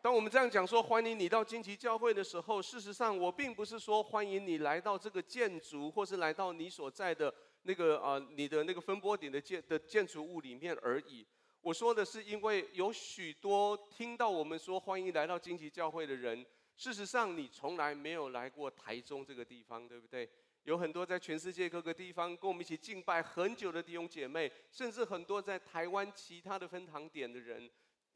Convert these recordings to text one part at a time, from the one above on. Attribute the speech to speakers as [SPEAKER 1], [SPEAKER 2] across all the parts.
[SPEAKER 1] 当我们这样讲说欢迎你到荆棘教会的时候，事实上我并不是说欢迎你来到这个建筑，或是来到你所在的那个啊、呃、你的那个分波点的建的建筑物里面而已。我说的是，因为有许多听到我们说欢迎来到荆棘教会的人，事实上你从来没有来过台中这个地方，对不对？有很多在全世界各个地方跟我们一起敬拜很久的弟兄姐妹，甚至很多在台湾其他的分堂点的人。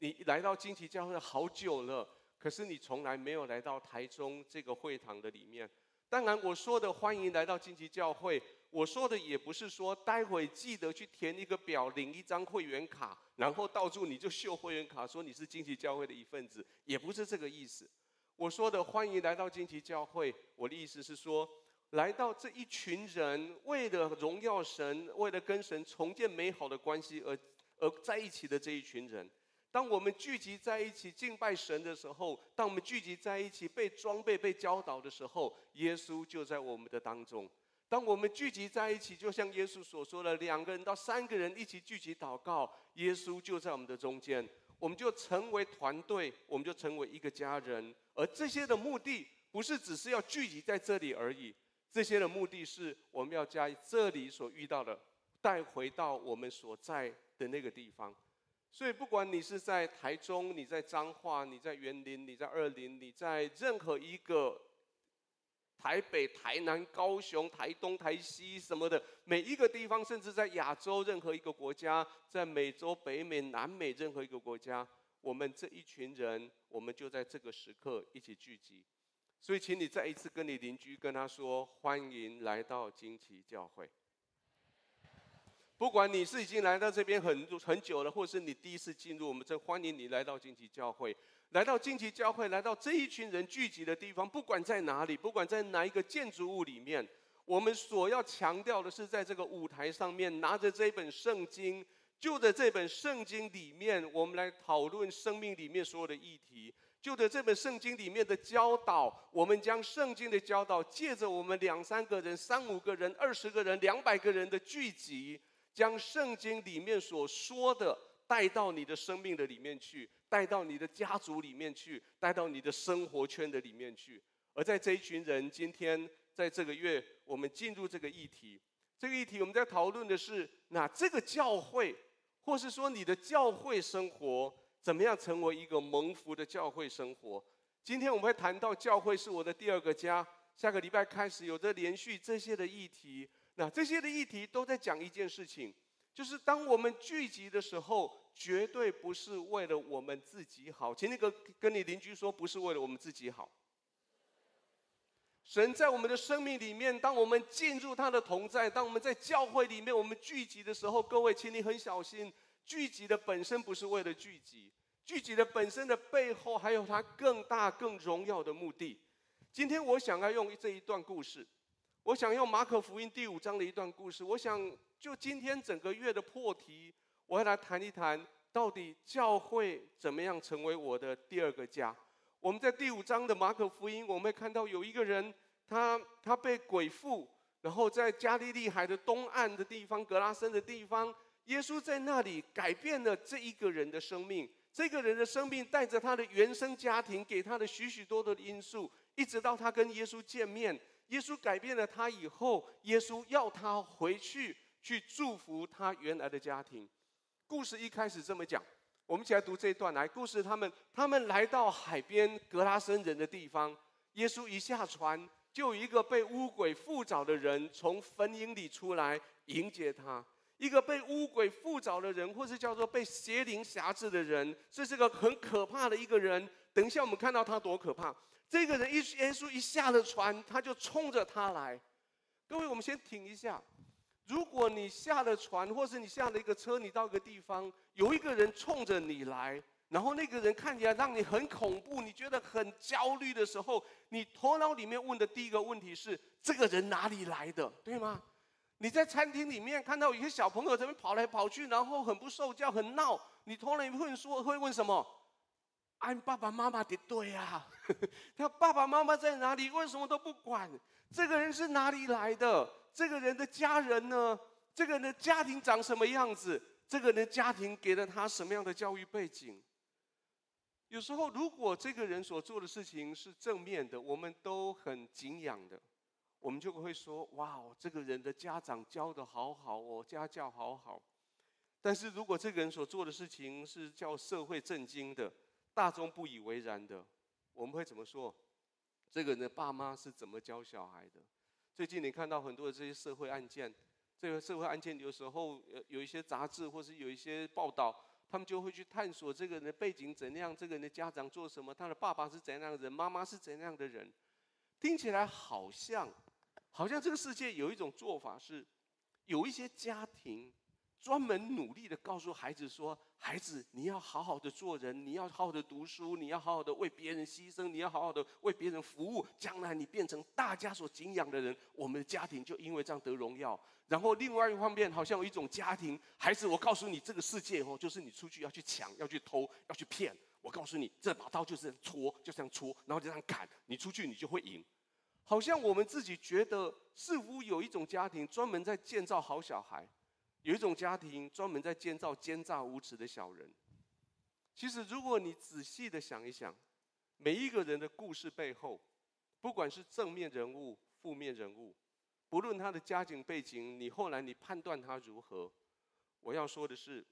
[SPEAKER 1] 你来到荆棘教会好久了，可是你从来没有来到台中这个会堂的里面。当然，我说的欢迎来到荆棘教会，我说的也不是说待会记得去填一个表，领一张会员卡，然后到处你就秀会员卡，说你是荆棘教会的一份子，也不是这个意思。我说的欢迎来到荆棘教会，我的意思是说，来到这一群人，为了荣耀神，为了跟神重建美好的关系而而在一起的这一群人。当我们聚集在一起敬拜神的时候，当我们聚集在一起被装备、被教导的时候，耶稣就在我们的当中。当我们聚集在一起，就像耶稣所说的，两个人到三个人一起聚集祷告，耶稣就在我们的中间，我们就成为团队，我们就成为一个家人。而这些的目的，不是只是要聚集在这里而已，这些的目的是我们要将这里所遇到的带回到我们所在的那个地方。所以，不管你是在台中，你在彰化，你在园林，你在二林，你在任何一个台北、台南、高雄、台东、台西什么的每一个地方，甚至在亚洲任何一个国家，在美洲、北美、南美任何一个国家，我们这一群人，我们就在这个时刻一起聚集。所以，请你再一次跟你邻居跟他说：“欢迎来到惊奇教会。”不管你是已经来到这边很很久了，或是你第一次进入，我们真欢迎你来到荆棘教会。来到荆棘教会，来到这一群人聚集的地方，不管在哪里，不管在哪一个建筑物里面，我们所要强调的是，在这个舞台上面拿着这本圣经，就在这本圣经里面，我们来讨论生命里面所有的议题。就在这本圣经里面的教导，我们将圣经的教导借着我们两三个人、三五个人、二十个人、两百个人的聚集。将圣经里面所说的带到你的生命的里面去，带到你的家族里面去，带到你的生活圈的里面去。而在这一群人今天在这个月，我们进入这个议题，这个议题我们在讨论的是，那这个教会，或是说你的教会生活，怎么样成为一个蒙福的教会生活？今天我们会谈到教会是我的第二个家。下个礼拜开始有着连续这些的议题。那这些的议题都在讲一件事情，就是当我们聚集的时候，绝对不是为了我们自己好。请那个跟你邻居说，不是为了我们自己好。神在我们的生命里面，当我们进入他的同在，当我们在教会里面我们聚集的时候，各位，请你很小心，聚集的本身不是为了聚集，聚集的本身的背后还有它更大更荣耀的目的。今天我想要用这一段故事。我想用马可福音第五章的一段故事。我想就今天整个月的破题，我要来谈一谈，到底教会怎么样成为我的第二个家。我们在第五章的马可福音，我们会看到有一个人，他他被鬼附，然后在加利利海的东岸的地方，格拉森的地方，耶稣在那里改变了这一个人的生命。这个人的生命带着他的原生家庭，给他的许许多多的因素，一直到他跟耶稣见面。耶稣改变了他以后，耶稣要他回去去祝福他原来的家庭。故事一开始这么讲，我们一起来读这一段来。故事他们他们来到海边格拉森人的地方，耶稣一下船，就有一个被污鬼附着的人从坟茔里出来迎接他。一个被污鬼附着的人，或是叫做被邪灵辖制的人，这是个很可怕的一个人。等一下我们看到他多可怕。这个人一耶稣一下了船，他就冲着他来。各位，我们先停一下。如果你下了船，或是你下了一个车，你到一个地方，有一个人冲着你来，然后那个人看起来让你很恐怖，你觉得很焦虑的时候，你头脑里面问的第一个问题是：这个人哪里来的？对吗？你在餐厅里面看到有些小朋友在那边跑来跑去，然后很不受教，很闹，你头脑里面会说会问什么？按爸爸妈妈的对呀，他爸爸妈妈在哪里？为什么都不管？这个人是哪里来的？这个人的家人呢？这个人的家庭长什么样子？这个人的家庭给了他什么样的教育背景？有时候，如果这个人所做的事情是正面的，我们都很敬仰的，我们就会说：“哇哦，这个人的家长教的好好哦，家教好好。”但是如果这个人所做的事情是叫社会震惊的、大众不以为然的，我们会怎么说？这个人的爸妈是怎么教小孩的？最近你看到很多的这些社会案件，这个社会案件有时候有有一些杂志或是有一些报道。他们就会去探索这个人的背景怎样，这个人的家长做什么，他的爸爸是怎样的人，妈妈是怎样的人，听起来好像，好像这个世界有一种做法是，有一些家庭。专门努力的告诉孩子说：“孩子，你要好好的做人，你要好好的读书，你要好好的为别人牺牲，你要好好的为别人服务。将来你变成大家所敬仰的人，我们的家庭就因为这样得荣耀。然后另外一方面，好像有一种家庭，孩子，我告诉你，这个世界哦，就是你出去要去抢，要去偷，要去骗。我告诉你，这把刀就是戳，就这样戳，然后就这样砍，你出去你就会赢。好像我们自己觉得，似乎有一种家庭专门在建造好小孩。”有一种家庭专门在建造奸诈无耻的小人。其实，如果你仔细的想一想，每一个人的故事背后，不管是正面人物、负面人物，不论他的家境背景，你后来你判断他如何，我要说的是，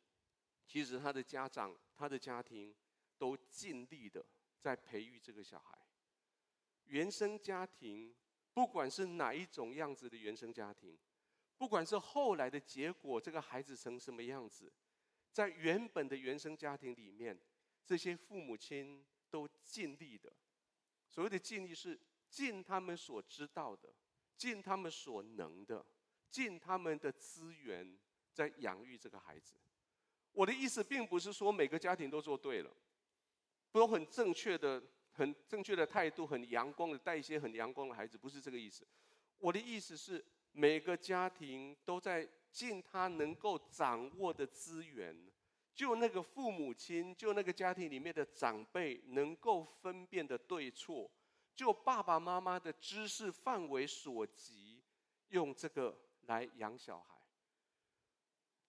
[SPEAKER 1] 其实他的家长、他的家庭都尽力的在培育这个小孩。原生家庭，不管是哪一种样子的原生家庭。不管是后来的结果，这个孩子成什么样子，在原本的原生家庭里面，这些父母亲都尽力的。所谓的尽力，是尽他们所知道的，尽他们所能的，尽他们的资源，在养育这个孩子。我的意思，并不是说每个家庭都做对了，都很正确的、很正确的态度，很阳光的带一些很阳光的孩子，不是这个意思。我的意思是。每个家庭都在尽他能够掌握的资源，就那个父母亲，就那个家庭里面的长辈能够分辨的对错，就爸爸妈妈的知识范围所及，用这个来养小孩。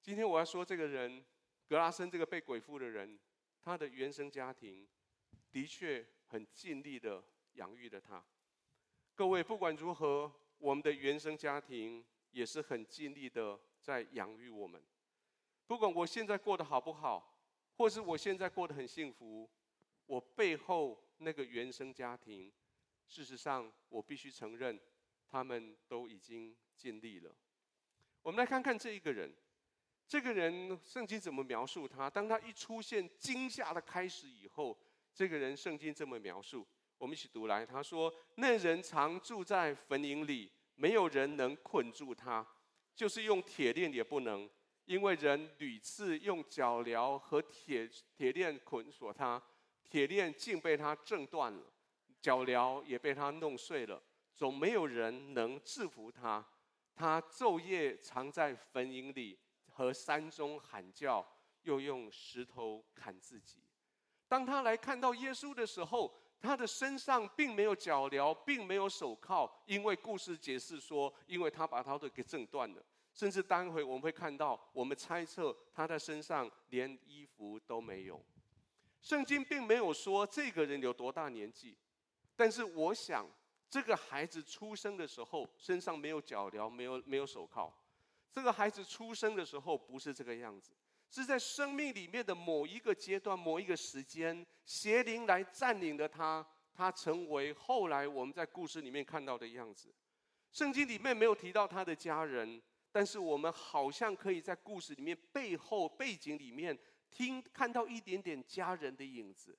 [SPEAKER 1] 今天我要说这个人，格拉森这个被鬼附的人，他的原生家庭的确很尽力的养育了他。各位不管如何。我们的原生家庭也是很尽力的在养育我们，不管我现在过得好不好，或是我现在过得很幸福，我背后那个原生家庭，事实上我必须承认，他们都已经尽力了。我们来看看这一个人，这个人圣经怎么描述他？当他一出现惊吓的开始以后，这个人圣经这么描述。我们一起读来，他说：“那人常住在坟塋里，没有人能捆住他，就是用铁链也不能，因为人屡次用脚镣和铁铁链捆锁他，铁链竟被他挣断了，脚镣也被他弄碎了，总没有人能制服他。他昼夜藏在坟塋里和山中喊叫，又用石头砍自己。当他来看到耶稣的时候。”他的身上并没有脚镣，并没有手铐，因为故事解释说，因为他把他的给挣断了。甚至待会我们会看到，我们猜测他的身上连衣服都没有。圣经并没有说这个人有多大年纪，但是我想，这个孩子出生的时候身上没有脚镣，没有没有手铐。这个孩子出生的时候不是这个样子。是在生命里面的某一个阶段、某一个时间，邪灵来占领了他，他成为后来我们在故事里面看到的样子。圣经里面没有提到他的家人，但是我们好像可以在故事里面背后背景里面听看到一点点家人的影子。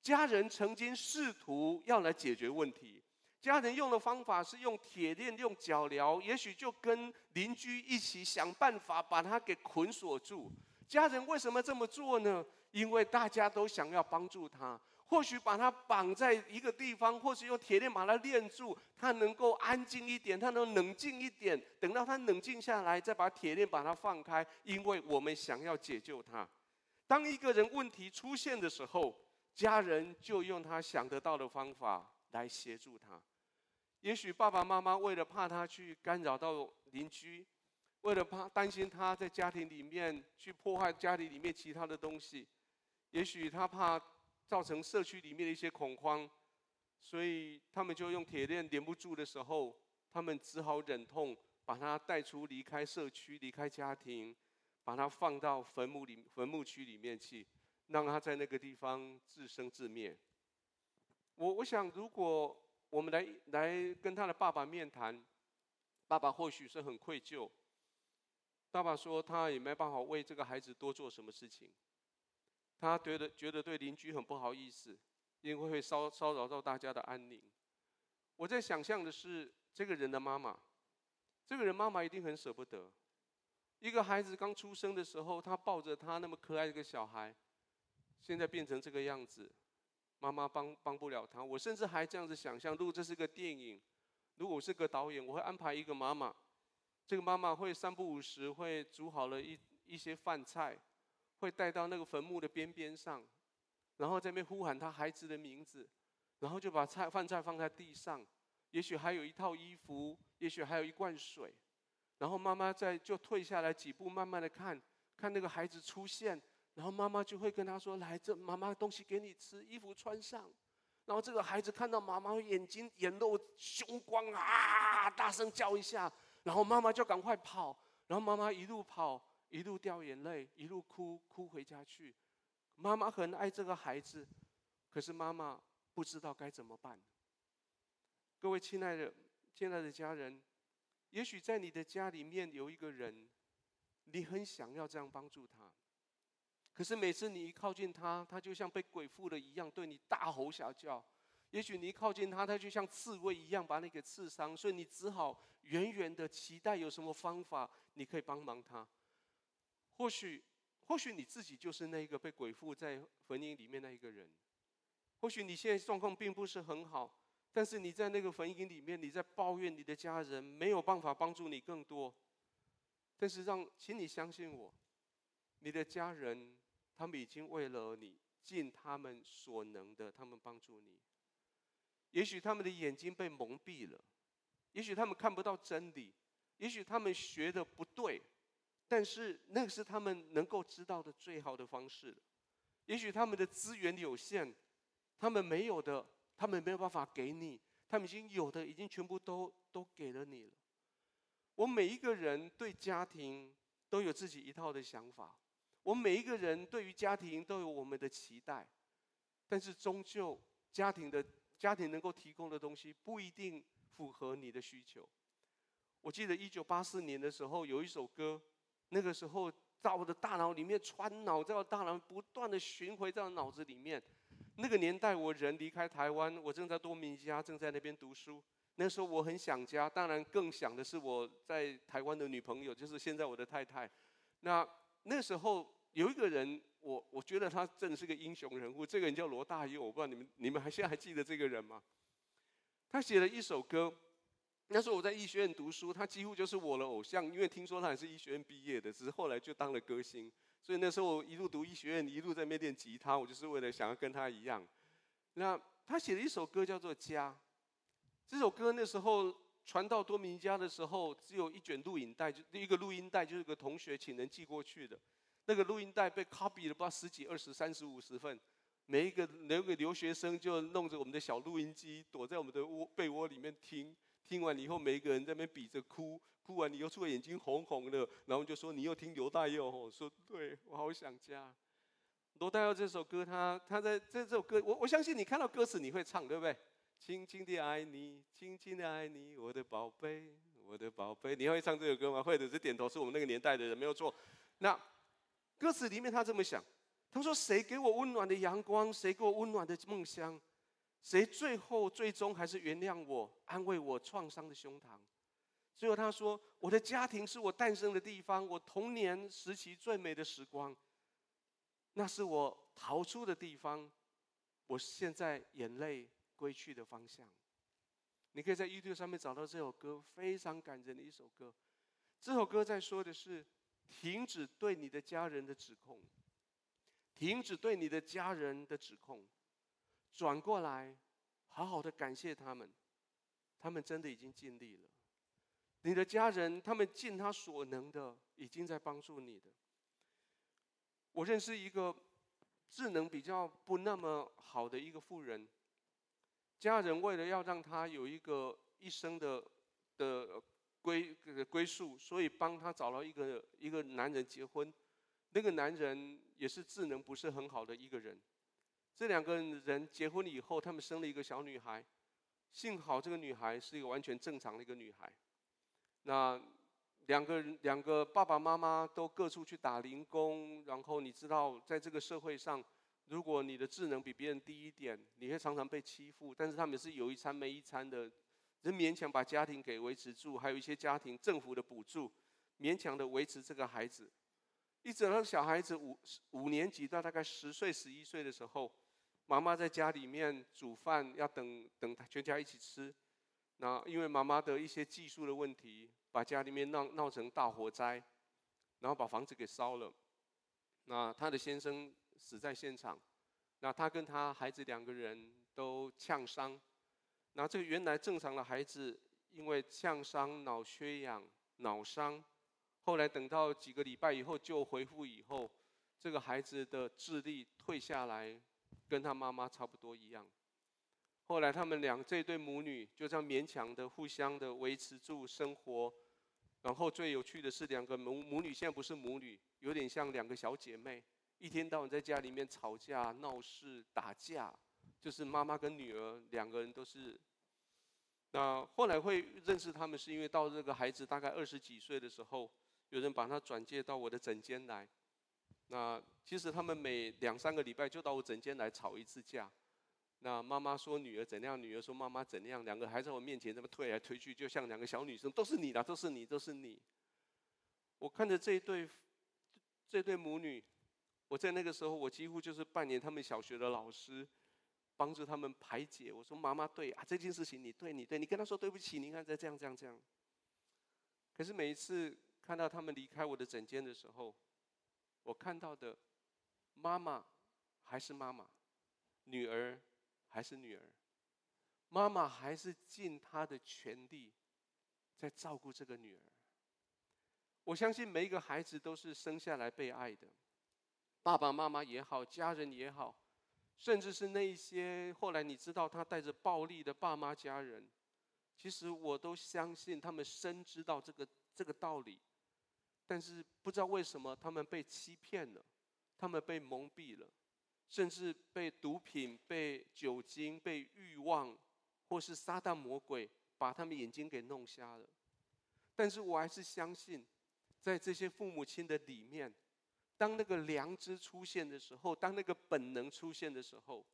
[SPEAKER 1] 家人曾经试图要来解决问题，家人用的方法是用铁链、用脚镣，也许就跟邻居一起想办法把他给捆锁住。家人为什么这么做呢？因为大家都想要帮助他，或许把他绑在一个地方，或是用铁链把他链住，他能够安静一点，他能冷静一点。等到他冷静下来，再把铁链把他放开。因为我们想要解救他。当一个人问题出现的时候，家人就用他想得到的方法来协助他。也许爸爸妈妈为了怕他去干扰到邻居。为了怕担心他在家庭里面去破坏家庭里面其他的东西，也许他怕造成社区里面的一些恐慌，所以他们就用铁链连不住的时候，他们只好忍痛把他带出离开社区，离开家庭，把他放到坟墓里坟墓区里面去，让他在那个地方自生自灭。我我想，如果我们来来跟他的爸爸面谈，爸爸或许是很愧疚。爸爸说他也没办法为这个孩子多做什么事情，他觉得觉得对邻居很不好意思，因为会骚骚扰到大家的安宁。我在想象的是这个人的妈妈，这个人妈妈一定很舍不得，一个孩子刚出生的时候，他抱着他那么可爱的一个小孩，现在变成这个样子。妈妈帮帮不了他，我甚至还这样子想象：如果这是个电影，如果我是个导演，我会安排一个妈妈，这个妈妈会三不五时会煮好了一一些饭菜，会带到那个坟墓的边边上，然后在那边呼喊他孩子的名字，然后就把菜饭菜放在地上，也许还有一套衣服，也许还有一罐水，然后妈妈再就退下来几步，慢慢的看，看那个孩子出现。然后妈妈就会跟他说：“来，这妈妈东西给你吃，衣服穿上。”然后这个孩子看到妈妈眼睛眼露凶光啊，大声叫一下，然后妈妈就赶快跑。然后妈妈一路跑，一路掉眼泪，一路哭哭回家去。妈妈很爱这个孩子，可是妈妈不知道该怎么办。各位亲爱的、亲爱的家人，也许在你的家里面有一个人，你很想要这样帮助他。可是每次你一靠近他，他就像被鬼附了一样，对你大吼小叫。也许你一靠近他，他就像刺猬一样把你给刺伤，所以你只好远远的期待有什么方法你可以帮忙他。或许，或许你自己就是那个被鬼附在坟茔里面那一个人。或许你现在状况并不是很好，但是你在那个坟茔里面，你在抱怨你的家人没有办法帮助你更多。但是让，请你相信我，你的家人。他们已经为了你尽他们所能的，他们帮助你。也许他们的眼睛被蒙蔽了，也许他们看不到真理，也许他们学的不对，但是那个是他们能够知道的最好的方式了。也许他们的资源有限，他们没有的，他们没有办法给你，他们已经有的，已经全部都都给了你了。我每一个人对家庭都有自己一套的想法。我每一个人对于家庭都有我们的期待，但是终究家庭的家庭能够提供的东西不一定符合你的需求。我记得一九八四年的时候有一首歌，那个时候在我的大脑里面穿脑，在我大脑不断的巡回在我脑子里面。那个年代我人离开台湾，我正在多米尼加，正在那边读书。那时候我很想家，当然更想的是我在台湾的女朋友，就是现在我的太太。那那时候有一个人，我我觉得他真的是个英雄人物。这个人叫罗大佑，我不知道你们你们还现在还记得这个人吗？他写了一首歌，那时候我在医学院读书，他几乎就是我的偶像，因为听说他也是医学院毕业的，只是后来就当了歌星。所以那时候我一路读医学院，一路在那边练吉他，我就是为了想要跟他一样。那他写了一首歌叫做《家》，这首歌那时候传到多米尼加的时候，只有一卷录影带，就一个录音带，就是个同学请人寄过去的。那个录音带被 copy 了，不知道十几、二十、三十、五十份。每一个每个留学生就弄着我们的小录音机，躲在我们的窝被窝里面听。听完以后，每一个人在那边比着哭，哭完你又出来眼睛红红的，然后就说：“你又听刘大佑？”我说：“对，我好想家。”罗大佑这首歌，他他在这这首歌，我我相信你看到歌词你会唱，对不对？轻轻的爱你，轻轻的爱你，我的宝贝，我的宝贝。你会唱这首歌吗？或者是点头？是我们那个年代的人，没有错。那歌词里面他这么想，他说：“谁给我温暖的阳光？谁给我温暖的梦乡？谁最后最终还是原谅我，安慰我创伤的胸膛？”最后他说：“我的家庭是我诞生的地方，我童年时期最美的时光，那是我逃出的地方，我现在眼泪。”归去的方向，你可以在 YouTube 上面找到这首歌，非常感人的一首歌。这首歌在说的是，停止对你的家人的指控，停止对你的家人的指控，转过来，好好的感谢他们，他们真的已经尽力了。你的家人，他们尽他所能的，已经在帮助你的。我认识一个智能比较不那么好的一个富人，家人为了要让他有一个一生的的归归宿，所以帮他找了一个一个男人结婚。那个男人也是智能不是很好的一个人。这两个人结婚以后，他们生了一个小女孩。幸好这个女孩是一个完全正常的一个女孩。那两个人两个爸爸妈妈都各处去打零工，然后你知道，在这个社会上，如果你的智能比别人低一点，你会常常被欺负。但是他们是有一餐没一餐的，人勉强把家庭给维持住，还有一些家庭政府的补助，勉强的维持这个孩子。一直到小孩子五五年级到大概十岁十一岁的时候，妈妈在家里面煮饭，要等等全家一起吃。那因为妈妈的一些技术的问题，把家里面闹闹成大火灾，然后把房子给烧了。那她的先生死在现场，那她跟她孩子两个人都呛伤。那这个原来正常的孩子，因为呛伤、脑缺氧、脑伤。后来等到几个礼拜以后就恢复以后，这个孩子的智力退下来，跟他妈妈差不多一样。后来他们俩这对母女就这样勉强的互相的维持住生活。然后最有趣的是，两个母母女现在不是母女，有点像两个小姐妹，一天到晚在家里面吵架、闹事、打架，就是妈妈跟女儿两个人都是。那后来会认识他们，是因为到这个孩子大概二十几岁的时候。有人把他转介到我的诊间来，那其实他们每两三个礼拜就到我诊间来吵一次架。那妈妈说女儿怎样，女儿说妈妈怎样，两个还在我面前这么推来推去，就像两个小女生，都是你的，都是你，都是你。我看着这一对这对母女，我在那个时候我几乎就是扮演他们小学的老师，帮助他们排解。我说妈妈对啊，这件事情你对你对，你跟他说对不起，你看再这样这样这样。可是每一次。看到他们离开我的诊间的时候，我看到的妈妈还是妈妈，女儿还是女儿，妈妈还是尽她的全力在照顾这个女儿。我相信每一个孩子都是生下来被爱的，爸爸妈妈也好，家人也好，甚至是那些后来你知道他带着暴力的爸妈家人，其实我都相信他们深知道这个这个道理。但是不知道为什么，他们被欺骗了，他们被蒙蔽了，甚至被毒品、被酒精、被欲望，或是撒旦魔鬼把他们眼睛给弄瞎了。但是我还是相信，在这些父母亲的里面，当那个良知出现的时候，当那个本能出现的时候，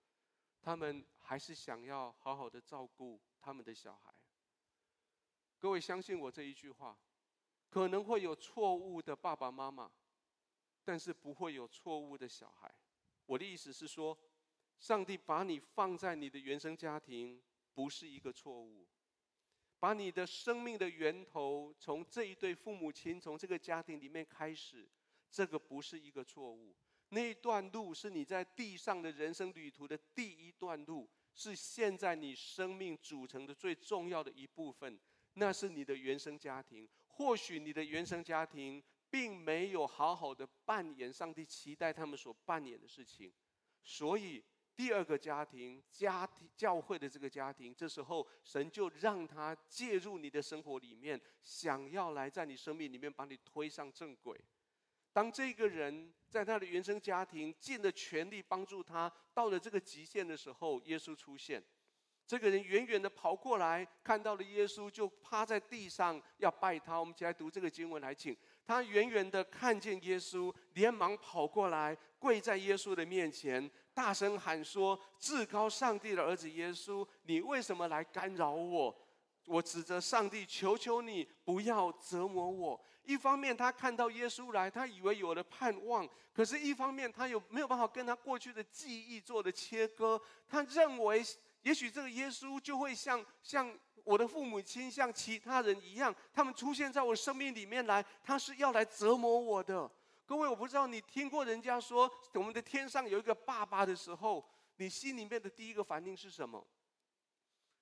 [SPEAKER 1] 他们还是想要好好的照顾他们的小孩。各位相信我这一句话。可能会有错误的爸爸妈妈，但是不会有错误的小孩。我的意思是说，上帝把你放在你的原生家庭，不是一个错误。把你的生命的源头从这一对父母亲，从这个家庭里面开始，这个不是一个错误。那一段路是你在地上的人生旅途的第一段路，是现在你生命组成的最重要的一部分。那是你的原生家庭。或许你的原生家庭并没有好好的扮演上帝期待他们所扮演的事情，所以第二个家庭、家庭教会的这个家庭，这时候神就让他介入你的生活里面，想要来在你生命里面把你推上正轨。当这个人在他的原生家庭尽了全力帮助他，到了这个极限的时候，耶稣出现。这个人远远的跑过来，看到了耶稣，就趴在地上要拜他。我们一起来读这个经文，来请他远远的看见耶稣，连忙跑过来，跪在耶稣的面前，大声喊说：“至高上帝的儿子耶稣，你为什么来干扰我？我指着上帝求求你，不要折磨我。”一方面他看到耶稣来，他以为有了盼望；可是，一方面他又没有办法跟他过去的记忆做了切割，他认为。也许这个耶稣就会像像我的父母亲，像其他人一样，他们出现在我生命里面来，他是要来折磨我的。各位，我不知道你听过人家说我们的天上有一个爸爸的时候，你心里面的第一个反应是什么？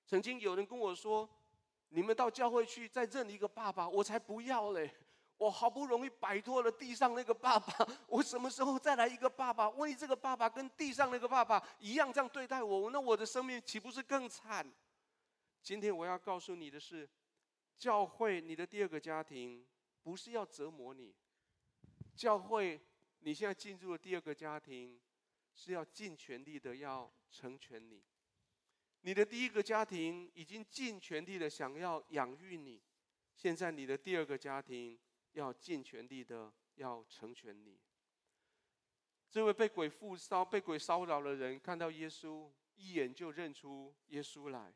[SPEAKER 1] 曾经有人跟我说，你们到教会去再认一个爸爸，我才不要嘞！我好不容易摆脱了地上那个爸爸，我什么时候再来一个爸爸？万一这个爸爸跟地上那个爸爸一样这样对待我，那我的生命岂不是更惨？今天我要告诉你的是，教会你的第二个家庭不是要折磨你，教会你现在进入了第二个家庭，是要尽全力的要成全你。你的第一个家庭已经尽全力的想要养育你，现在你的第二个家庭。要尽全力的要成全你。这位被鬼附烧、被鬼骚扰的人，看到耶稣，一眼就认出耶稣来。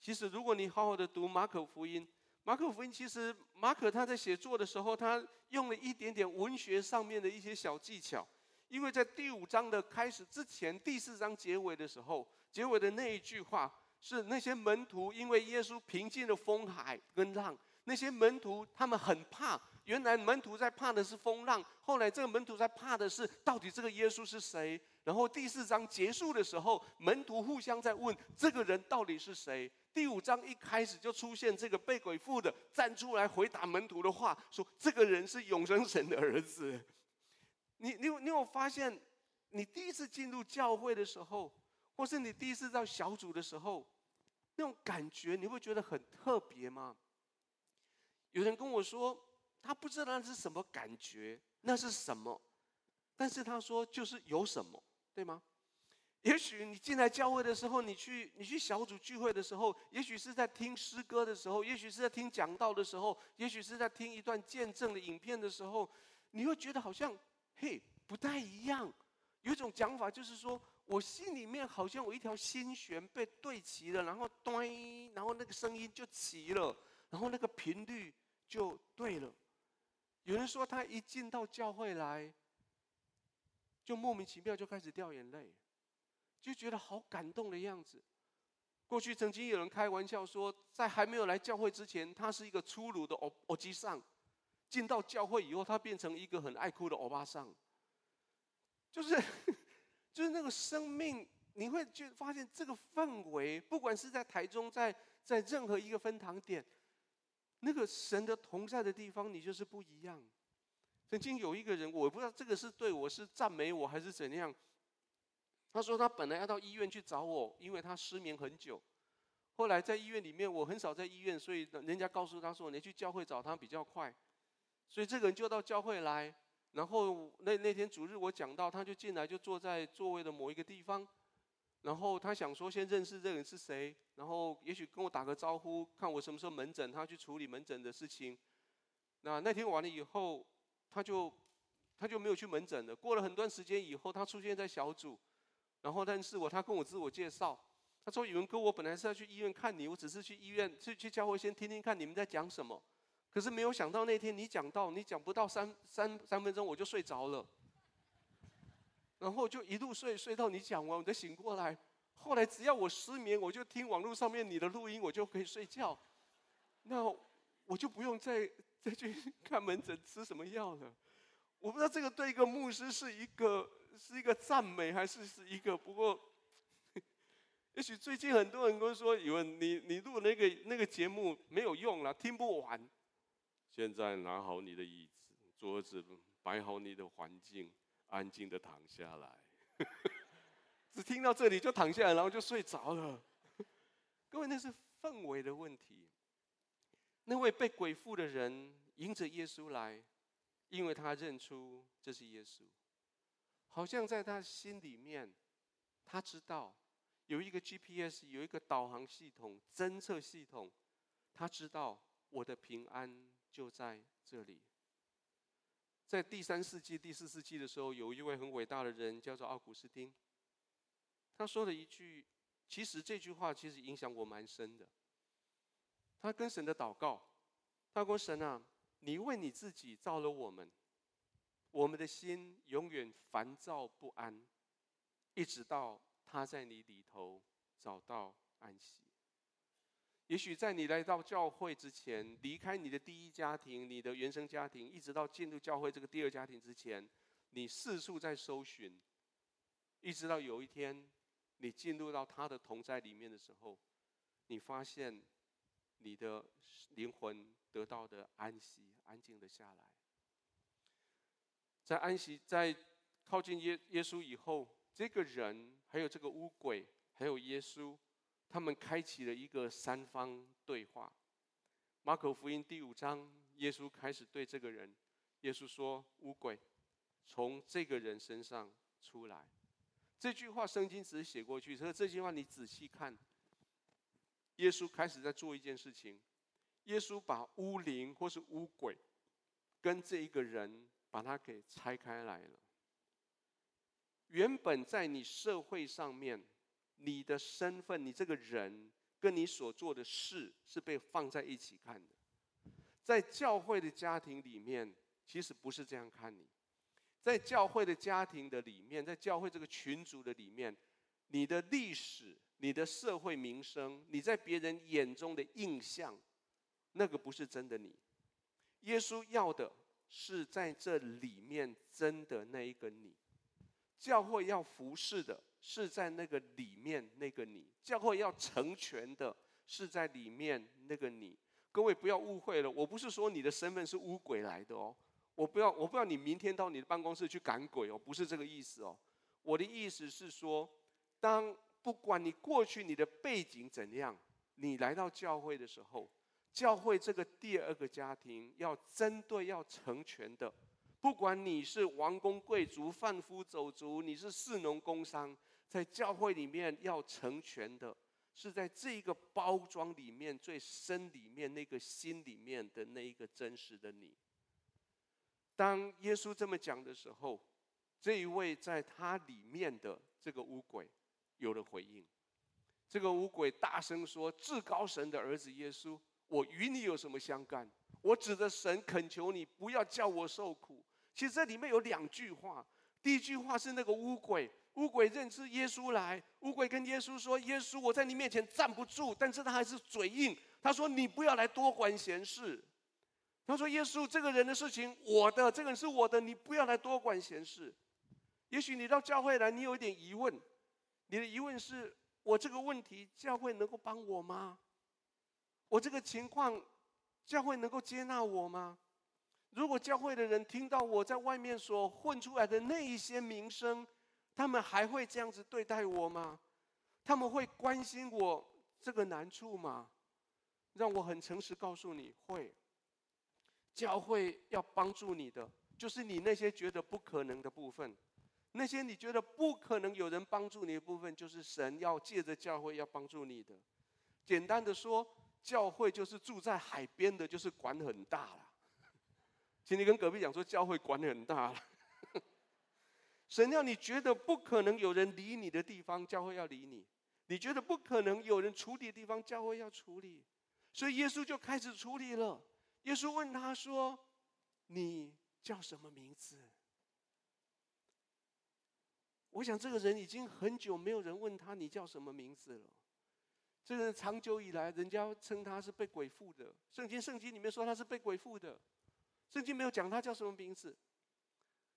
[SPEAKER 1] 其实，如果你好好的读马可福音，马可福音其实马可他在写作的时候，他用了一点点文学上面的一些小技巧。因为在第五章的开始之前，第四章结尾的时候，结尾的那一句话是那些门徒因为耶稣平静了风海跟浪，那些门徒他们很怕。原来门徒在怕的是风浪，后来这个门徒在怕的是到底这个耶稣是谁？然后第四章结束的时候，门徒互相在问这个人到底是谁？第五章一开始就出现这个被鬼附的站出来回答门徒的话，说这个人是永生神的儿子。你你你有发现，你第一次进入教会的时候，或是你第一次到小组的时候，那种感觉你会觉得很特别吗？有人跟我说。他不知道那是什么感觉，那是什么？但是他说就是有什么，对吗？也许你进来教会的时候，你去你去小组聚会的时候，也许是在听诗歌的时候，也许是在听讲道的时候，也许是在听一段见证的影片的时候，你会觉得好像嘿不太一样。有一种讲法就是说，我心里面好像有一条心弦被对齐了，然后咚，然后那个声音就齐了，然后那个频率就对了。有人说他一进到教会来，就莫名其妙就开始掉眼泪，就觉得好感动的样子。过去曾经有人开玩笑说，在还没有来教会之前，他是一个粗鲁的欧欧吉桑；进到教会以后，他变成一个很爱哭的欧巴桑。就是，就是那个生命，你会就发现这个氛围，不管是在台中，在在任何一个分堂点。那个神的同在的地方，你就是不一样。曾经有一个人，我不知道这个是对我是赞美我还是怎样。他说他本来要到医院去找我，因为他失眠很久。后来在医院里面，我很少在医院，所以人家告诉他说，你去教会找他比较快。所以这个人就到教会来，然后那那天主日我讲到，他就进来就坐在座位的某一个地方。然后他想说，先认识这个人是谁，然后也许跟我打个招呼，看我什么时候门诊，他去处理门诊的事情。那那天完了以后，他就他就没有去门诊了。过了很段时间以后，他出现在小组，然后认识我，他跟我自我介绍，他说：“宇文哥，我本来是要去医院看你，我只是去医院去去教会先听听看你们在讲什么。可是没有想到那天你讲到，你讲不到三三三分钟我就睡着了。”然后就一路睡睡到你讲完，我再醒过来。后来只要我失眠，我就听网络上面你的录音，我就可以睡觉。那我就不用再 再去看门诊吃什么药了。我不知道这个对一个牧师是一个是一个赞美，还是是一个不过。也许最近很多人都说，以为你你录那个那个节目没有用了，听不完。现在拿好你的椅子、桌子，摆好你的环境。安静的躺下来，只听到这里就躺下来，然后就睡着了。各位，那是氛围的问题。那位被鬼附的人迎着耶稣来，因为他认出这是耶稣，好像在他心里面，他知道有一个 GPS，有一个导航系统、侦测系统，他知道我的平安就在这里。在第三世纪、第四世纪的时候，有一位很伟大的人叫做奥古斯丁。他说了一句，其实这句话其实影响我蛮深的。他跟神的祷告，他说：“神啊，你为你自己造了我们，我们的心永远烦躁不安，一直到他在你里头找到安息。”也许在你来到教会之前，离开你的第一家庭、你的原生家庭，一直到进入教会这个第二家庭之前，你四处在搜寻，一直到有一天，你进入到他的同在里面的时候，你发现你的灵魂得到的安息，安静的下来。在安息，在靠近耶耶稣以后，这个人还有这个乌鬼，还有耶稣，他们开启了一个三方对话。马可福音第五章，耶稣开始对这个人，耶稣说：“乌鬼，从这个人身上出来。”这句话圣经只是写过去，所以这句话你仔细看，耶稣开始在做一件事情，耶稣把乌灵或是乌鬼跟这一个人把它给拆开来了。原本在你社会上面，你的身份，你这个人跟你所做的事是被放在一起看的，在教会的家庭里面，其实不是这样看你。在教会的家庭的里面，在教会这个群组的里面，你的历史、你的社会名声、你在别人眼中的印象，那个不是真的你。耶稣要的是在这里面真的那一个你。教会要服侍的是在那个里面那个你。教会要成全的是在里面那个你。各位不要误会了，我不是说你的身份是乌鬼来的哦。我不要，我不要你明天到你的办公室去赶鬼哦，不是这个意思哦。我的意思是说，当不管你过去你的背景怎样，你来到教会的时候，教会这个第二个家庭要针对要成全的，不管你是王公贵族、贩夫走卒，你是士农工商，在教会里面要成全的，是在这个包装里面最深里面那个心里面的那一个真实的你。当耶稣这么讲的时候，这一位在他里面的这个乌鬼有了回应。这个乌鬼大声说：“至高神的儿子耶稣，我与你有什么相干？我指着神恳求你，不要叫我受苦。”其实这里面有两句话。第一句话是那个乌鬼，乌鬼认出耶稣来，乌鬼跟耶稣说：“耶稣，我在你面前站不住。”但是他还是嘴硬，他说：“你不要来多管闲事。”他说：“耶稣，这个人的事情，我的这个人是我的，你不要来多管闲事。也许你到教会来，你有一点疑问，你的疑问是：我这个问题，教会能够帮我吗？我这个情况，教会能够接纳我吗？如果教会的人听到我在外面所混出来的那一些名声，他们还会这样子对待我吗？他们会关心我这个难处吗？让我很诚实告诉你，会。”教会要帮助你的，就是你那些觉得不可能的部分，那些你觉得不可能有人帮助你的部分，就是神要借着教会要帮助你的。简单的说，教会就是住在海边的，就是管很大了。请你跟隔壁讲说，教会管很大了。神要你觉得不可能有人理你的地方，教会要理你；你觉得不可能有人处理的地方，教会要处理。所以耶稣就开始处理了。耶稣问他说：“你叫什么名字？”我想这个人已经很久没有人问他你叫什么名字了。这个人长久以来，人家称他是被鬼附的。圣经圣经里面说他是被鬼附的，圣经没有讲他叫什么名字。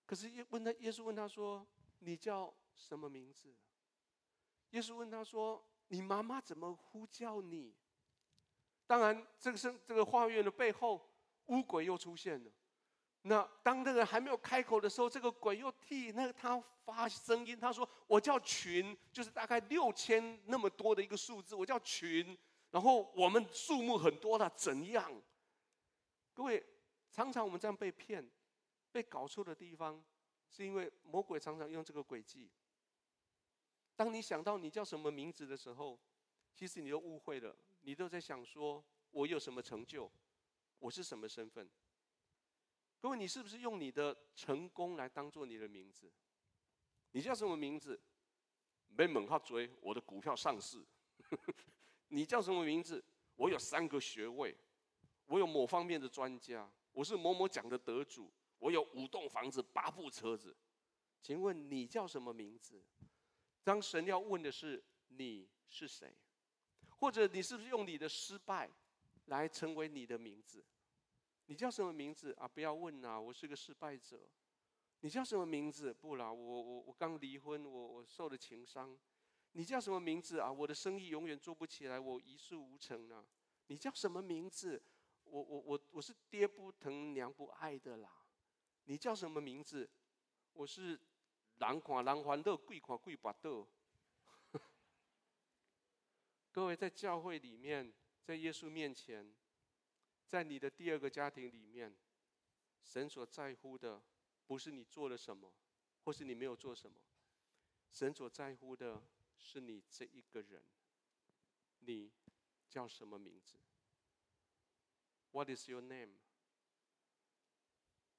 [SPEAKER 1] 可是耶问他，耶稣问他说：“你叫什么名字？”耶稣问他说：“你妈妈怎么呼叫你？”当然，这个是这个画面的背后，乌鬼又出现了。那当那个还没有开口的时候，这个鬼又替那个他发声音，他说：“我叫群，就是大概六千那么多的一个数字，我叫群。然后我们数目很多了，怎样？”各位，常常我们这样被骗、被搞错的地方，是因为魔鬼常常用这个诡计。当你想到你叫什么名字的时候，其实你都误会了。你都在想说，我有什么成就？我是什么身份？各位，你是不是用你的成功来当做你的名字？你叫什么名字？没猛哈追，我的股票上市。你叫什么名字？我有三个学位，我有某方面的专家，我是某某奖的得主，我有五栋房子、八部车子。请问你叫什么名字？当神要问的是你是谁？或者你是不是用你的失败来成为你的名字？你叫什么名字啊？不要问啊！我是个失败者。你叫什么名字？不啦，我我我刚离婚，我我受了情伤。你叫什么名字啊？我的生意永远做不起来，我一事无成啊！你叫什么名字？我我我我是爹不疼娘不爱的啦。你叫什么名字？我是人看人欢乐，鬼看鬼巴肚。各位在教会里面，在耶稣面前，在你的第二个家庭里面，神所在乎的不是你做了什么，或是你没有做什么，神所在乎的是你这一个人。你叫什么名字？What is your name？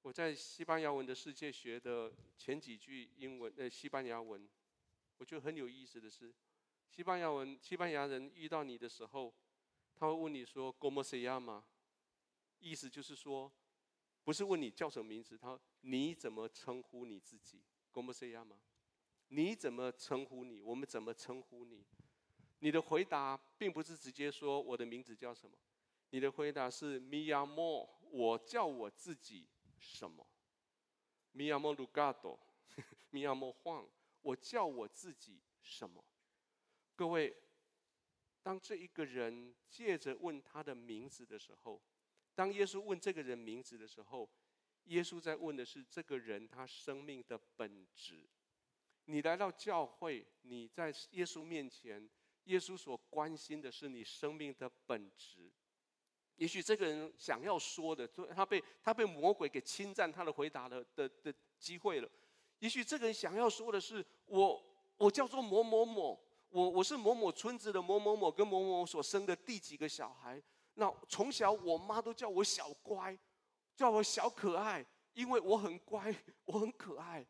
[SPEAKER 1] 我在西班牙文的世界学的前几句英文，呃，西班牙文，我觉得很有意思的是，西班牙文，西班牙人遇到你的时候，他会问你说 “¿Cómo se llama？” 意思就是说，不是问你叫什么名字，他你怎么称呼你自己？“¿Cómo se llama？” 你怎么称呼你？我们怎么称呼你？你的回答并不是直接说我的名字叫什么，你的回答是 “mi amo”，我叫我自己。什么？Me llamo Ricardo，Me llamo Juan。我叫我自己什么？各位，当这一个人借着问他的名字的时候，当耶稣问这个人名字的时候，耶稣在问的是这个人他生命的本质。你来到教会，你在耶稣面前，耶稣所关心的是你生命的本质。也许这个人想要说的，他被他被魔鬼给侵占他的回答的的的机会了。也许这个人想要说的是，我我叫做某某某，我我是某某村子的某某某，跟某某某所生的第几个小孩。那从小我妈都叫我小乖，叫我小可爱，因为我很乖，我很可爱。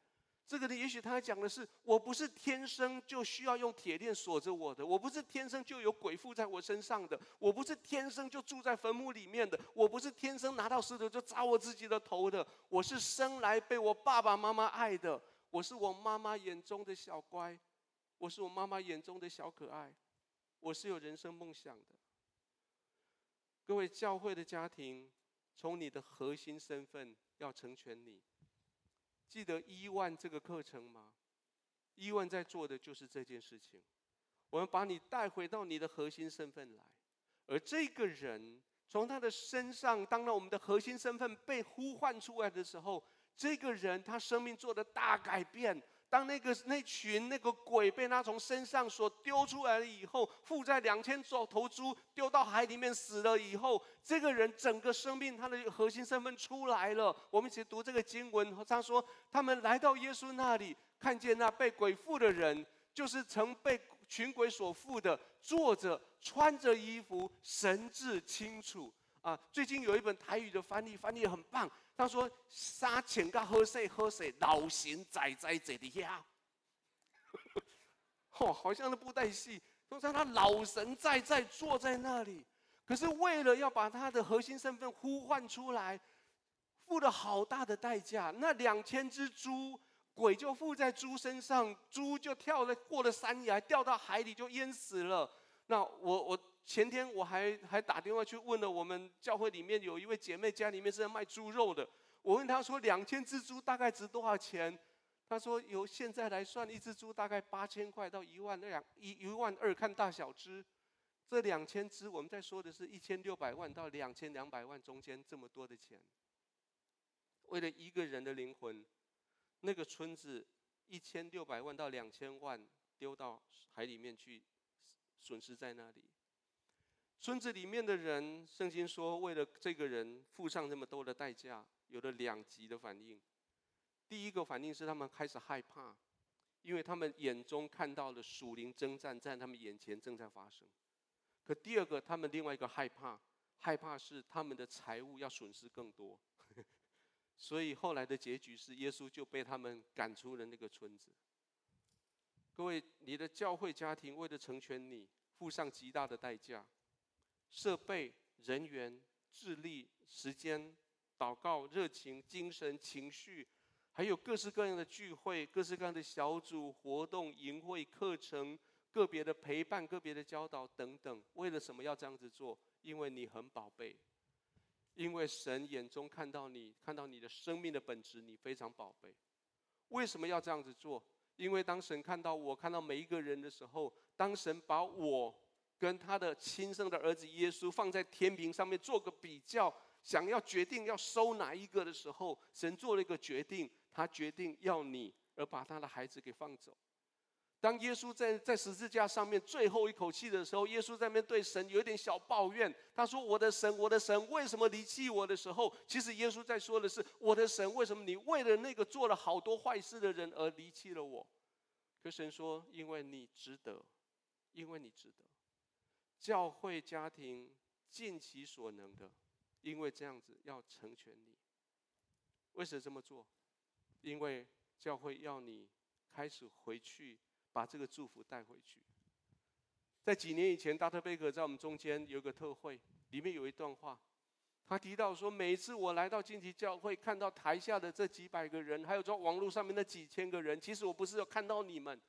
[SPEAKER 1] 这个呢，也许他讲的是，我不是天生就需要用铁链锁着我的，我不是天生就有鬼附在我身上的，我不是天生就住在坟墓里面的，我不是天生拿到石头就砸我自己的头的，我是生来被我爸爸妈妈爱的，我是我妈妈眼中的小乖，我是我妈妈眼中的小可爱，我是有人生梦想的。各位教会的家庭，从你的核心身份要成全你。记得伊万这个课程吗？伊万在做的就是这件事情。我们把你带回到你的核心身份来，而这个人从他的身上，当到我们的核心身份被呼唤出来的时候，这个人他生命做的大改变。当那个那群那个鬼被他从身上所丢出来了以后，附在两千头猪丢到海里面死了以后，这个人整个生命他的核心身份出来了。我们一起读这个经文，他说他们来到耶稣那里，看见那被鬼附的人，就是曾被群鬼所附的，坐着穿着衣服，神志清楚。啊，最近有一本台语的翻译，翻译很棒。他说：“杀钱个喝水喝水，老神在在这里呀。”哦，好像那布袋戏，都让他老神在在坐在那里。可是为了要把他的核心身份呼唤出来，付了好大的代价。那两千只猪，鬼就附在猪身上，猪就跳了过了山崖，掉到海里就淹死了。那我我。前天我还还打电话去问了我们教会里面有一位姐妹，家里面是在卖猪肉的。我问她说，两千只猪大概值多少钱？她说，由现在来算，一只猪大概八千块到一万两一一万二，看大小只。这两千只，我们在说的是一千六百万到两千两百万中间这么多的钱。为了一个人的灵魂，那个村子一千六百万到两千万丢到海里面去，损失在那里。村子里面的人，圣经说，为了这个人付上那么多的代价，有了两极的反应。第一个反应是他们开始害怕，因为他们眼中看到了属灵征战在他们眼前正在发生。可第二个，他们另外一个害怕，害怕是他们的财物要损失更多。所以后来的结局是，耶稣就被他们赶出了那个村子。各位，你的教会家庭为了成全你，付上极大的代价。设备、人员、智力、时间、祷告、热情、精神、情绪，还有各式各样的聚会、各式各样的小组活动、营会、课程、个别的陪伴、个别的教导等等，为了什么要这样子做？因为你很宝贝，因为神眼中看到你，看到你的生命的本质，你非常宝贝。为什么要这样子做？因为当神看到我，看到每一个人的时候，当神把我。跟他的亲生的儿子耶稣放在天平上面做个比较，想要决定要收哪一个的时候，神做了一个决定，他决定要你，而把他的孩子给放走。当耶稣在在十字架上面最后一口气的时候，耶稣在那边对神有点小抱怨。他说：“我的神，我的神，为什么离弃我的时候？”其实耶稣在说的是：“我的神，为什么你为了那个做了好多坏事的人而离弃了我？”可神说：“因为你值得，因为你值得。教会家庭尽其所能的，因为这样子要成全你。为什么这么做？因为教会要你开始回去。”把这个祝福带回去。在几年以前，达特贝格在我们中间有一个特会，里面有一段话，他提到说，每次我来到荆棘教会，看到台下的这几百个人，还有在网络上面那几千个人，其实我不是要看到你们，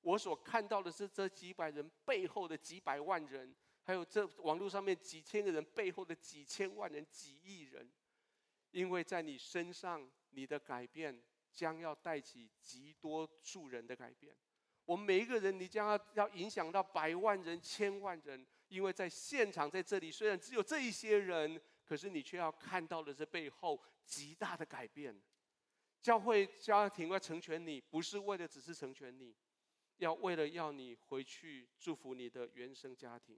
[SPEAKER 1] 我所看到的是这几百人背后的几百万人，还有这网络上面几千个人背后的几千万人、几亿人，因为在你身上，你的改变将要带起极多数人的改变。我们每一个人，你将要要影响到百万人、千万人，因为在现场在这里，虽然只有这一些人，可是你却要看到的是背后极大的改变。教会家庭要成全你，不是为了只是成全你，要为了要你回去祝福你的原生家庭。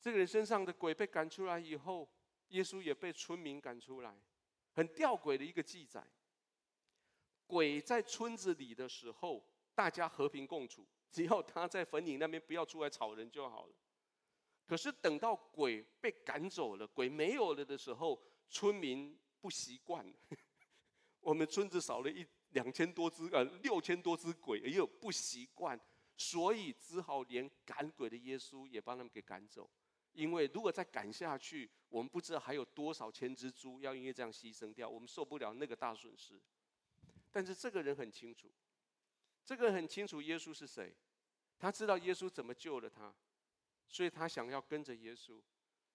[SPEAKER 1] 这个人身上的鬼被赶出来以后，耶稣也被村民赶出来，很吊诡的一个记载。鬼在村子里的时候。大家和平共处，只要他在坟塋那边不要出来吵人就好了。可是等到鬼被赶走了，鬼没有了的时候，村民不习惯。我们村子少了一两千多只，呃，六千多只鬼，也有不习惯，所以只好连赶鬼的耶稣也帮他们给赶走。因为如果再赶下去，我们不知道还有多少千只猪要因为这样牺牲掉，我们受不了那个大损失。但是这个人很清楚。这个很清楚，耶稣是谁，他知道耶稣怎么救了他，所以他想要跟着耶稣。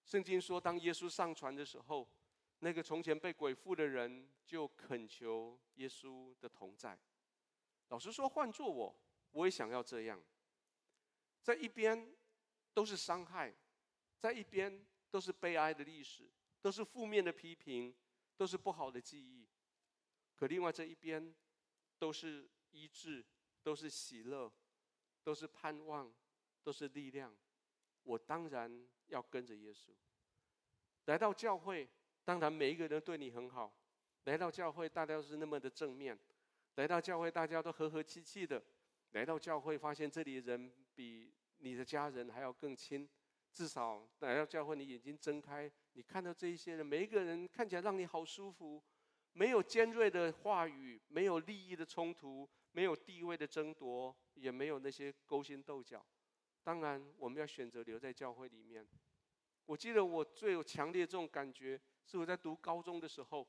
[SPEAKER 1] 圣经说，当耶稣上船的时候，那个从前被鬼附的人就恳求耶稣的同在。老实说，换做我，我也想要这样。在一边都是伤害，在一边都是悲哀的历史，都是负面的批评，都是不好的记忆。可另外这一边都是医治。都是喜乐，都是盼望，都是力量。我当然要跟着耶稣。来到教会，当然每一个人对你很好。来到教会，大家都是那么的正面。来到教会，大家都和和气气的。来到教会，发现这里的人比你的家人还要更亲。至少来到教会，你眼睛睁开，你看到这一些人，每一个人看起来让你好舒服。没有尖锐的话语，没有利益的冲突。没有地位的争夺，也没有那些勾心斗角。当然，我们要选择留在教会里面。我记得我最有强烈这种感觉，是我在读高中的时候。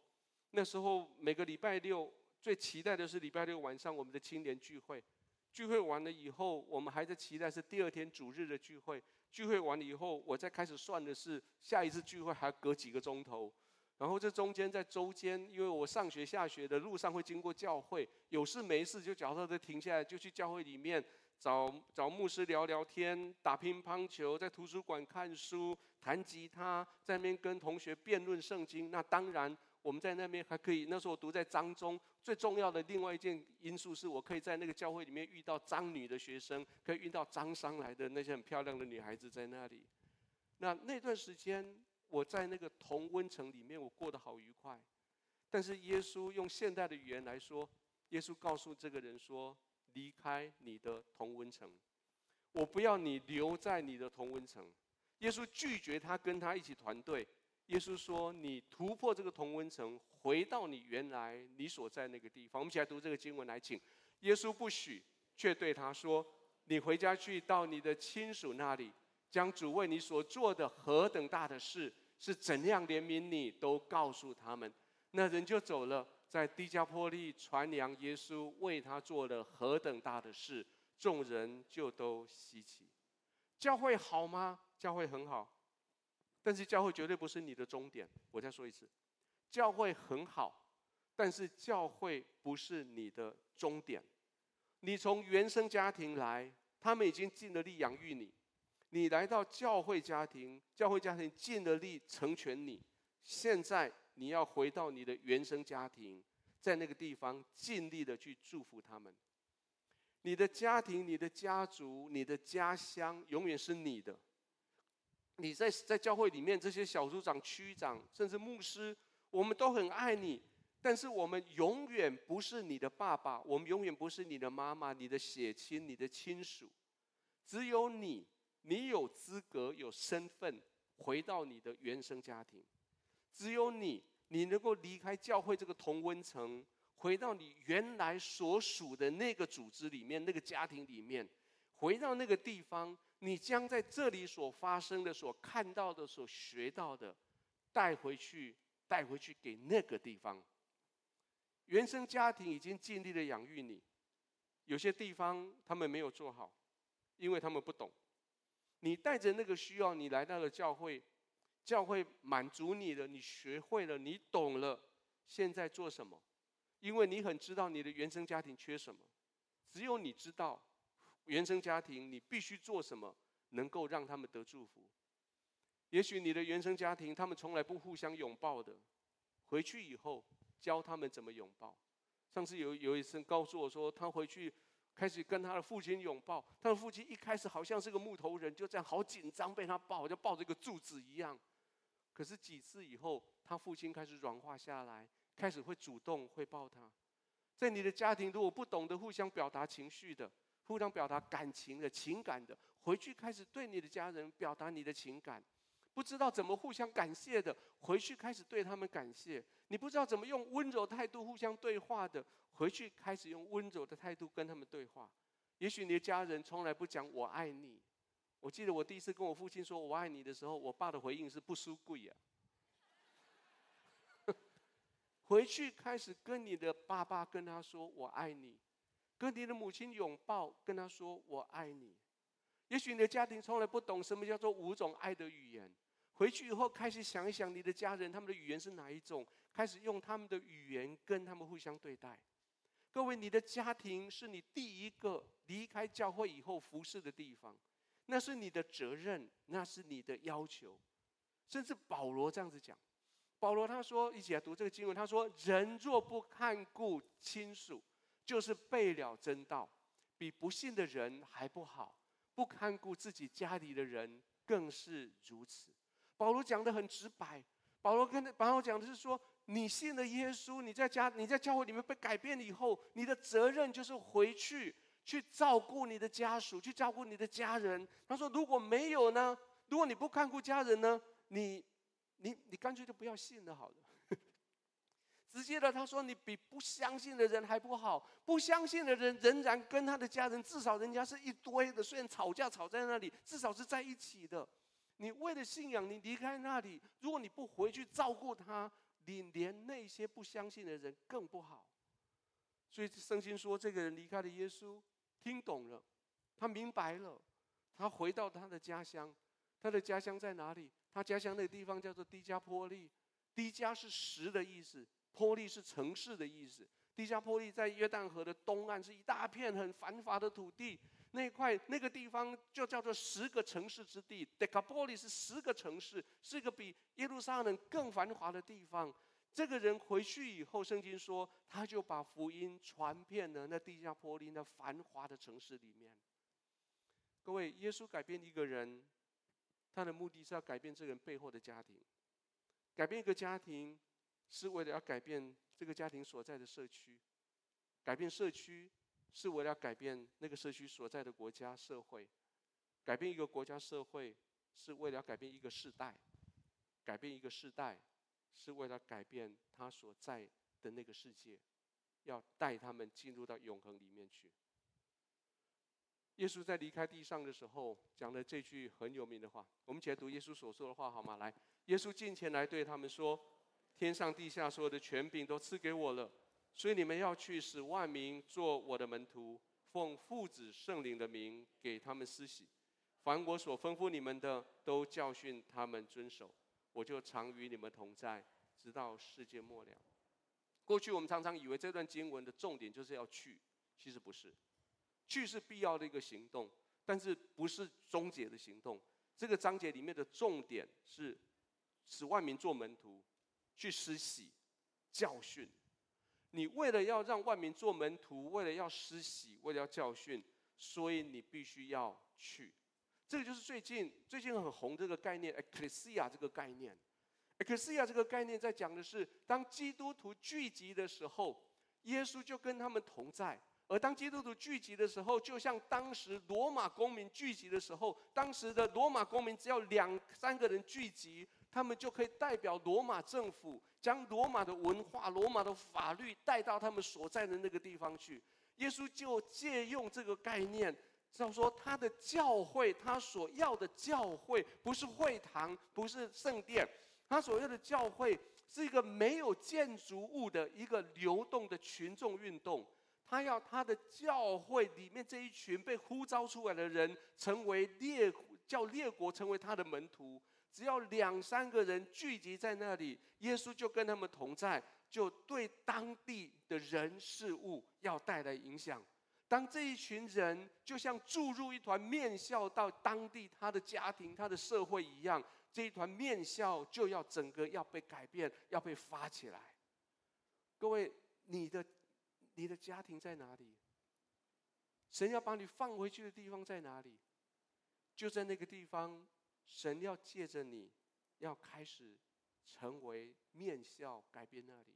[SPEAKER 1] 那时候每个礼拜六最期待的是礼拜六晚上我们的青年聚会。聚会完了以后，我们还在期待是第二天主日的聚会。聚会完了以后，我再开始算的是下一次聚会还隔几个钟头。然后这中间在周间，因为我上学下学的路上会经过教会，有事没事就脚踏车停下来，就去教会里面找找牧师聊聊天，打乒乓球，在图书馆看书，弹吉他，在那边跟同学辩论圣经。那当然，我们在那边还可以。那时候我读在彰中，最重要的另外一件因素是我可以在那个教会里面遇到彰女的学生，可以遇到彰商来的那些很漂亮的女孩子在那里。那那段时间。我在那个同温层里面，我过得好愉快。但是耶稣用现代的语言来说，耶稣告诉这个人说：“离开你的同温层，我不要你留在你的同温层。”耶稣拒绝他跟他一起团队。耶稣说：“你突破这个同温层，回到你原来你所在那个地方。”我们一起来读这个经文来，请。耶稣不许，却对他说：“你回家去，到你的亲属那里。”将主为你所做的何等大的事，是怎样怜悯你，都告诉他们。那人就走了，在低加坡利传扬耶稣为他做了何等大的事，众人就都稀奇。教会好吗？教会很好，但是教会绝对不是你的终点。我再说一次，教会很好，但是教会不是你的终点。你从原生家庭来，他们已经尽了力养育你。你来到教会家庭，教会家庭尽了力成全你。现在你要回到你的原生家庭，在那个地方尽力的去祝福他们。你的家庭、你的家族、你的家乡，永远是你的。你在在教会里面，这些小组长、区长，甚至牧师，我们都很爱你，但是我们永远不是你的爸爸，我们永远不是你的妈妈、你的血亲、你的亲属。只有你，你有资格、有身份回到你的原生家庭。只有你，你能够离开教会这个同温层。回到你原来所属的那个组织里面，那个家庭里面，回到那个地方，你将在这里所发生的、所看到的、所学到的，带回去，带回去给那个地方。原生家庭已经尽力的养育你，有些地方他们没有做好，因为他们不懂。你带着那个需要，你来到了教会，教会满足你了，你学会了，你懂了，现在做什么？因为你很知道你的原生家庭缺什么，只有你知道原生家庭你必须做什么，能够让他们得祝福。也许你的原生家庭他们从来不互相拥抱的，回去以后教他们怎么拥抱。上次有有一次告诉我说，他回去开始跟他的父亲拥抱，他的父亲一开始好像是个木头人，就这样好紧张被他抱，就抱着一个柱子一样。可是几次以后，他父亲开始软化下来。开始会主动会抱他，在你的家庭，如果不懂得互相表达情绪的，互相表达感情的情感的，回去开始对你的家人表达你的情感，不知道怎么互相感谢的，回去开始对他们感谢。你不知道怎么用温柔态度互相对话的，回去开始用温柔的态度跟他们对话。也许你的家人从来不讲我爱你，我记得我第一次跟我父亲说我爱你的时候，我爸的回应是不输贵呀。回去开始跟你的爸爸跟他说我爱你，跟你的母亲拥抱，跟他说我爱你。也许你的家庭从来不懂什么叫做五种爱的语言，回去以后开始想一想你的家人他们的语言是哪一种，开始用他们的语言跟他们互相对待。各位，你的家庭是你第一个离开教会以后服侍的地方，那是你的责任，那是你的要求，甚至保罗这样子讲。保罗他说：“一起来读这个经文。他说：‘人若不看顾亲属，就是背了真道，比不信的人还不好。不看顾自己家里的人，更是如此。’保罗讲得很直白。保罗跟保罗讲的是说：你信了耶稣，你在家，你在教会里面被改变了以后，你的责任就是回去去照顾你的家属，去照顾你的家人。他说：如果没有呢？如果你不看顾家人呢？你。”你你干脆就不要信了好了，直接的他说，你比不相信的人还不好，不相信的人仍然跟他的家人，至少人家是一堆的，虽然吵架吵在那里，至少是在一起的。你为了信仰，你离开那里，如果你不回去照顾他，你连那些不相信的人更不好。所以圣经说，这个人离开了耶稣，听懂了，他明白了，他回到他的家乡，他的家乡在哪里？他家乡那个地方叫做低加坡利，低加是石的意思，坡利是城市的意思。低加坡利在约旦河的东岸，是一大片很繁华的土地。那块那个地方就叫做十个城市之地，Decapolis 是十个城市，是一个比耶路撒冷更繁华的地方。这个人回去以后，圣经说他就把福音传遍了那低加波利那繁华的城市里面。各位，耶稣改变一个人。他的目的是要改变这个人背后的家庭，改变一个家庭，是为了要改变这个家庭所在的社区，改变社区是为了改变那个社区所在的国家社会，改变一个国家社会是为了改变一个世代，改变一个世代是为了改变他所在的那个世界，要带他们进入到永恒里面去。耶稣在离开地上的时候，讲了这句很有名的话。我们一起来读耶稣所说的话，好吗？来，耶稣近前来对他们说：“天上地下所有的权柄都赐给我了，所以你们要去，使万民做我的门徒，奉父子圣灵的名给他们施洗。凡我所吩咐你们的，都教训他们遵守。我就常与你们同在，直到世界末了。”过去我们常常以为这段经文的重点就是要去，其实不是。去是必要的一个行动，但是不是终结的行动。这个章节里面的重点是使万民做门徒，去施洗、教训。你为了要让万民做门徒，为了要施洗，为了要教训，所以你必须要去。这个就是最近最近很红这个概念，Ecclesia 这个概念。Ecclesia 这个概念在讲的是，当基督徒聚集的时候，耶稣就跟他们同在；而当基督徒聚集的时候，就像当时罗马公民聚集的时候，当时的罗马公民只要两三个人聚集。他们就可以代表罗马政府，将罗马的文化、罗马的法律带到他们所在的那个地方去。耶稣就借用这个概念，知道说他的教会，他所要的教会不是会堂，不是圣殿，他所要的教会是一个没有建筑物的一个流动的群众运动。他要他的教会里面这一群被呼召出来的人，成为列叫列国成为他的门徒。只要两三个人聚集在那里，耶稣就跟他们同在，就对当地的人事物要带来影响。当这一群人就像注入一团面酵到当地他的家庭、他的社会一样，这一团面酵就要整个要被改变，要被发起来。各位，你的你的家庭在哪里？神要把你放回去的地方在哪里？就在那个地方。神要借着你，要开始成为面笑改变那里，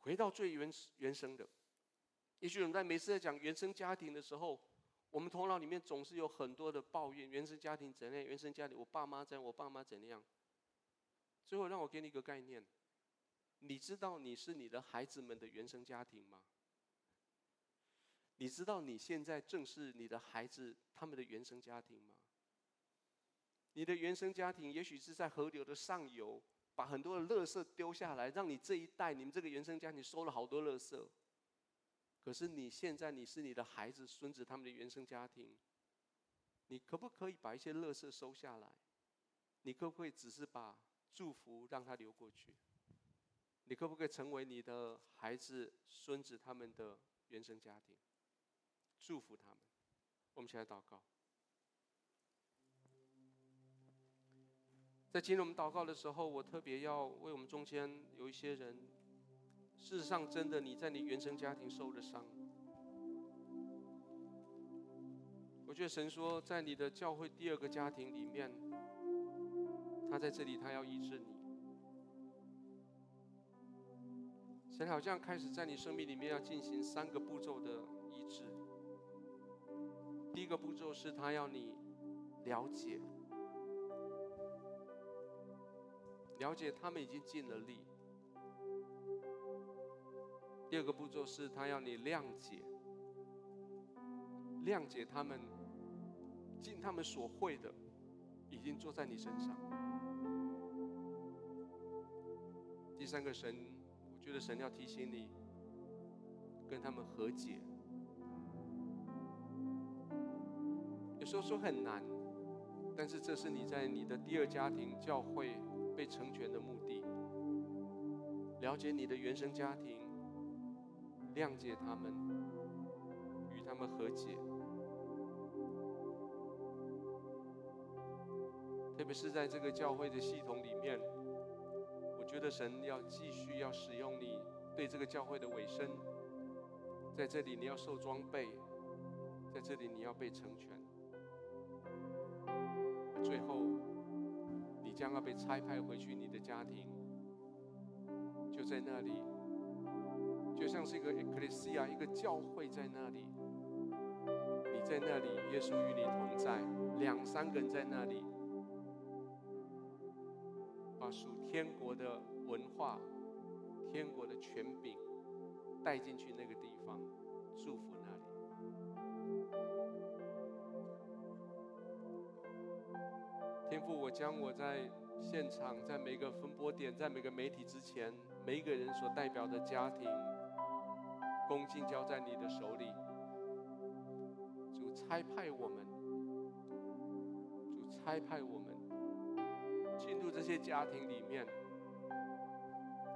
[SPEAKER 1] 回到最原始原生的。也许我们在每次在讲原生家庭的时候，我们头脑里面总是有很多的抱怨：原生家庭怎样？原生家庭，我爸妈怎样？我爸妈怎样？最后，让我给你一个概念：你知道你是你的孩子们的原生家庭吗？你知道你现在正是你的孩子他们的原生家庭吗？你的原生家庭也许是在河流的上游，把很多的垃圾丢下来，让你这一代、你们这个原生家庭收了好多垃圾。可是你现在，你是你的孩子、孙子他们的原生家庭，你可不可以把一些垃圾收下来？你可不可以只是把祝福让它流过去？你可不可以成为你的孩子、孙子他们的原生家庭，祝福他们？我们起来祷告。在今天我们祷告的时候，我特别要为我们中间有一些人，事实上，真的你在你原生家庭受了伤。我觉得神说，在你的教会第二个家庭里面，他在这里，他要医治你。神好像开始在你生命里面要进行三个步骤的医治。第一个步骤是他要你了解。了解他们已经尽了力。第二个步骤是他要你谅解，谅解他们尽他们所会的，已经做在你身上。第三个神，我觉得神要提醒你，跟他们和解。有时候说很难，但是这是你在你的第二家庭教会。被成全的目的，了解你的原生家庭，谅解他们，与他们和解。特别是在这个教会的系统里面，我觉得神要继续要使用你对这个教会的尾声，在这里你要受装备，在这里你要被成全，最后。将要被差派回去你的家庭，就在那里，就像是一个 ecclesia，一个教会在那里。你在那里，耶稣与你同在，两三个人在那里，把属天国的文化、天国的权柄带进去那个地方，祝福你天父，我将我在现场，在每个分播点，在每个媒体之前，每一个人所代表的家庭，恭敬交在你的手里。主差派我们，主差派我们进入这些家庭里面，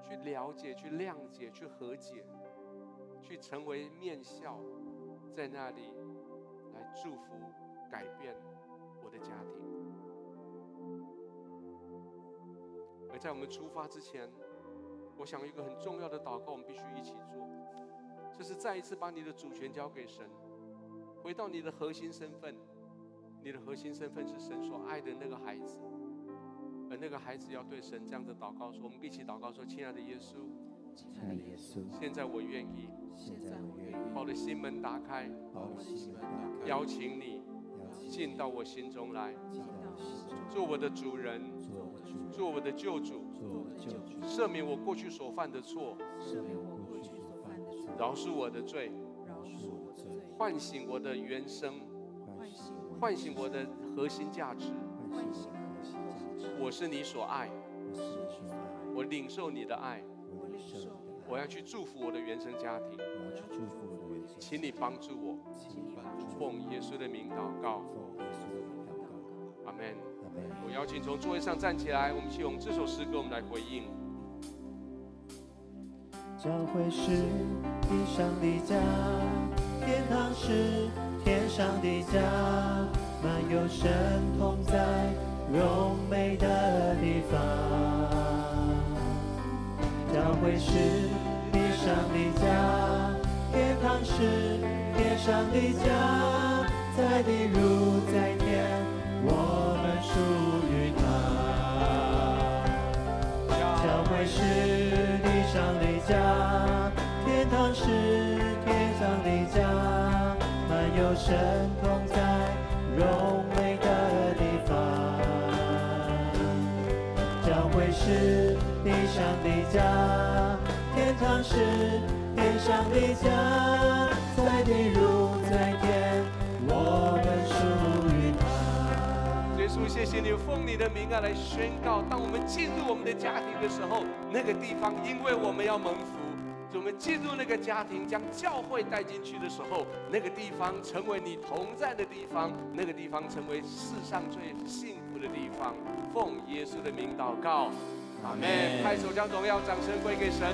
[SPEAKER 1] 去了解、去谅解、去和解，去成为面笑，在那里来祝福、改变在我们出发之前，我想一个很重要的祷告，我们必须一起做，就是再一次把你的主权交给神，回到你的核心身份。你的核心身份是神所爱的那个孩子，而那个孩子要对神这样的祷告说：“我们一起祷告说，亲爱的耶稣，
[SPEAKER 2] 亲爱的耶稣，
[SPEAKER 1] 现在我愿意，
[SPEAKER 2] 现在我愿意
[SPEAKER 1] 把我的心门打开，
[SPEAKER 2] 把我的心门打开，
[SPEAKER 1] 邀请你进到我心中来，做我的主人，做我的救主，赦免我过去所犯的错，赦免我过去所犯的错，饶恕我的罪，饶恕我的罪，唤醒我的原生，唤醒我的核心价值，我是你所爱，我领受你的爱，我要去祝福我的原生家庭，请你帮助我，奉耶稣的名祷告。阿门。我邀请从座位上站起来，我们一起用这首诗歌，我们来回应。
[SPEAKER 2] 教会是地上的家，天堂是天上的家，满有神同在，荣美的地方。教会是地上的家，天堂是天上的家，在地如在天，属于他。教会是地上的家，天堂是天上的家，满有神同在，荣美的地方。教会是地上的家，天堂是天上的家，在地
[SPEAKER 1] 谢谢你奉你的名啊来宣告，当我们进入我们的家庭的时候，那个地方因为我们要蒙福。我们进入那个家庭，将教会带进去的时候，那个地方成为你同在的地方，那个地方成为世上最幸福的地方。奉耶稣的名祷告，阿门。拍手将荣耀掌声归给神。